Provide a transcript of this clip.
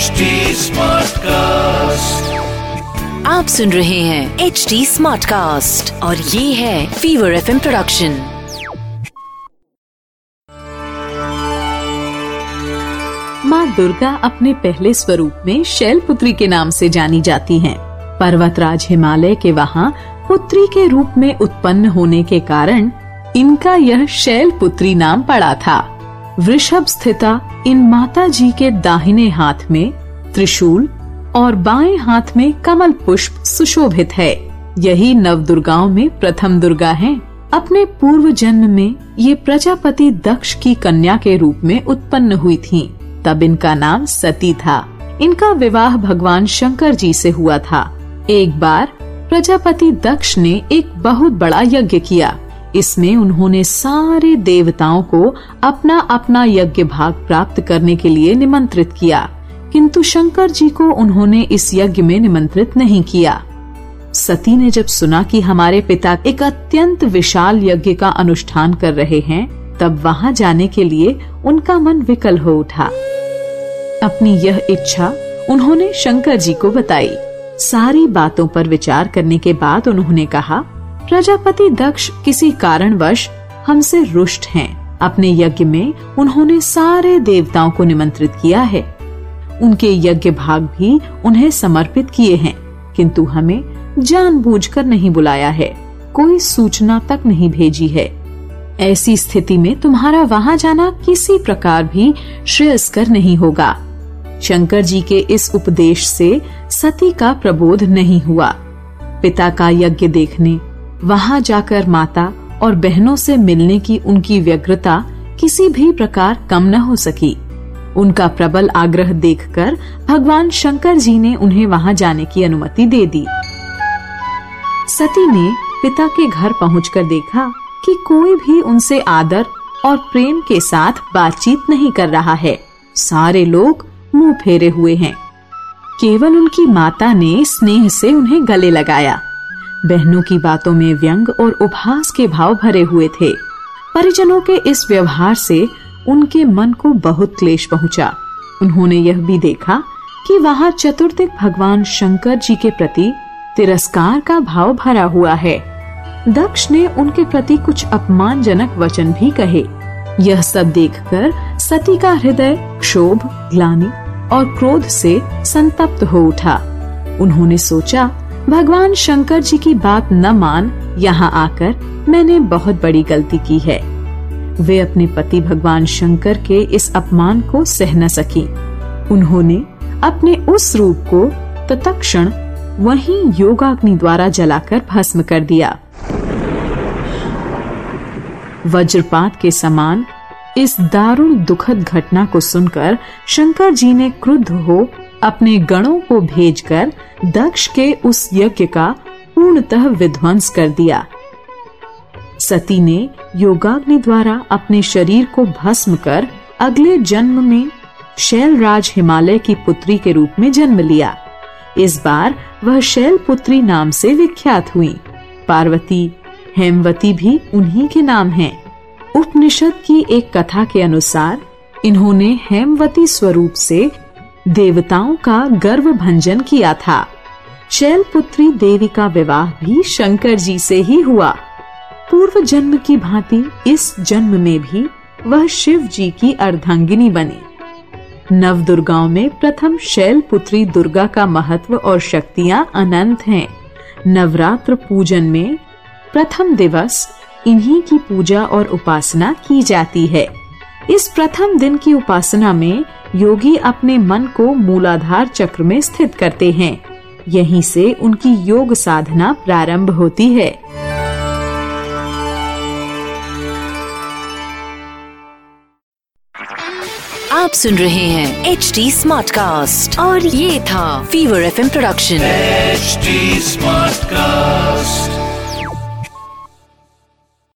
HD Smartcast. आप सुन रहे हैं एच डी स्मार्ट कास्ट और ये है फीवर एफ़ प्रोडक्शन माँ दुर्गा अपने पहले स्वरूप में शैलपुत्री के नाम से जानी जाती हैं। पर्वतराज हिमालय के वहाँ पुत्री के रूप में उत्पन्न होने के कारण इनका यह शैल पुत्री नाम पड़ा था वृषभ स्थिता इन माता जी के दाहिने हाथ में त्रिशूल और बाएँ हाथ में कमल पुष्प सुशोभित है। यही नव दुर्गाओं में प्रथम दुर्गा है। अपने पूर्व जन्म में ये प्रजापति दक्ष की कन्या के रूप में उत्पन्न हुई थीं। तब इनका नाम सती था। इनका विवाह भगवान शंकर जी से हुआ था। एक बार प्रजापति दक्ष ने एक बहुत बड़ा यज्ञ किया। इसमें उन्होंने सारे देवताओं को अपना अपना यज्ञ भाग प्राप्त करने के लिए निमंत्रित किया, किंतु शंकर जी को उन्होंने इस यज्ञ में निमंत्रित नहीं किया। सती ने जब सुना कि हमारे पिता एक अत्यंत विशाल यज्ञ का अनुष्ठान कर रहे हैं, तब वहाँ जाने के लिए उनका मन विकल हो उठा। अपनी यह इच्छा उन्होंने शंकर जी को बताई। सारी बातों पर विचार करने के बाद उन्होंने कहा प्रजापति दक्ष किसी कारणवश हमसे रुष्ट हैं। अपने यज्ञ में उन्होंने सारे देवताओं को निमंत्रित किया है। उनके यज्ञ भाग भी उन्हें समर्पित किए हैं, किंतु हमें जानबूझकर नहीं बुलाया है। कोई सूचना तक नहीं भेजी है। ऐसी स्थिति में तुम्हारा वहाँ जाना किसी प्रकार भी श्रेयस्कर नहीं होगा। शंकर जी के इस उपदेश से सती का प्रबोध नहीं हुआ। पिता का यज्ञ देखने वहाँ जाकर माता और बहनों से मिलने की उनकी व्यग्रता किसी भी प्रकार कम न हो सकी। उनका प्रबल आग्रह देखकर भगवान शंकर जी ने उन्हें वहाँ जाने की अनुमति दे दी। सती ने पिता के घर पहुंचकर देखा कि कोई भी उनसे आदर और प्रेम के साथ बातचीत नहीं कर रहा है। सारे लोग मुँह फेरे हुए हैं। केवल उनकी माता ने स्नेह से उन्हें गले लगाया। बहनों की बातों में व्यंग और उपहास के भाव भरे हुए थे। परिजनों के इस व्यवहार से उनके मन को बहुत क्लेश पहुँचा। उन्होंने यह भी देखा कि वहाँ चतुर्दिक भगवान शंकर जी के प्रति तिरस्कार का भाव भरा हुआ है। दक्ष ने उनके प्रति कुछ अपमानजनक वचन भी कहे। यह सब देखकर सती का हृदय क्षोभ, ग्लानि और क्रोध से संतप्त हो उठा। उन्होंने सोचा भगवान शंकर जी की बात न मान यहाँ आकर मैंने बहुत बड़ी गलती की है। वे अपने पति भगवान शंकर के इस अपमान को सह न सकी। उन्होंने अपने उस रूप को तत्क्षण वहीं योगाग्नि द्वारा जलाकर भस्म कर दिया। वज्रपात के समान इस दारुण दुखद घटना को सुनकर शंकर जी ने क्रुद्ध हो अपने गणों को भेजकर दक्ष के उस यज्ञ का पूर्णतः विध्वंस कर दिया। सती ने योगाग्नि द्वारा अपने शरीर को भस्म कर अगले जन्म में शैलराज हिमालय की पुत्री के रूप में जन्म लिया। इस बार वह शैल पुत्री नाम से विख्यात हुई। पार्वती, हेमवती भी उन्हीं के नाम हैं। उपनिषद की एक कथा के अनुसार इन्होंने हेमवती स्वरूप से देवताओं का गर्व भंजन किया था। शैलपुत्री देवी का विवाह भी शंकर जी से ही हुआ। पूर्व जन्म की भांति इस जन्म में भी वह शिव जी की अर्धांगिनी बनी। नव दुर्गाओं में प्रथम शैल पुत्री दुर्गा का महत्व और शक्तियाँ अनंत हैं। नवरात्र पूजन में प्रथम दिवस इन्हीं की पूजा और उपासना की जाती है। इस प्रथम दिन की उपासना में योगी अपने मन को मूलाधार चक्र में स्थित करते हैं। यहीं से उनकी योग साधना प्रारंभ होती है। आप सुन रहे हैं एच डी स्मार्ट कास्ट और ये था fever F production HD Smartcast.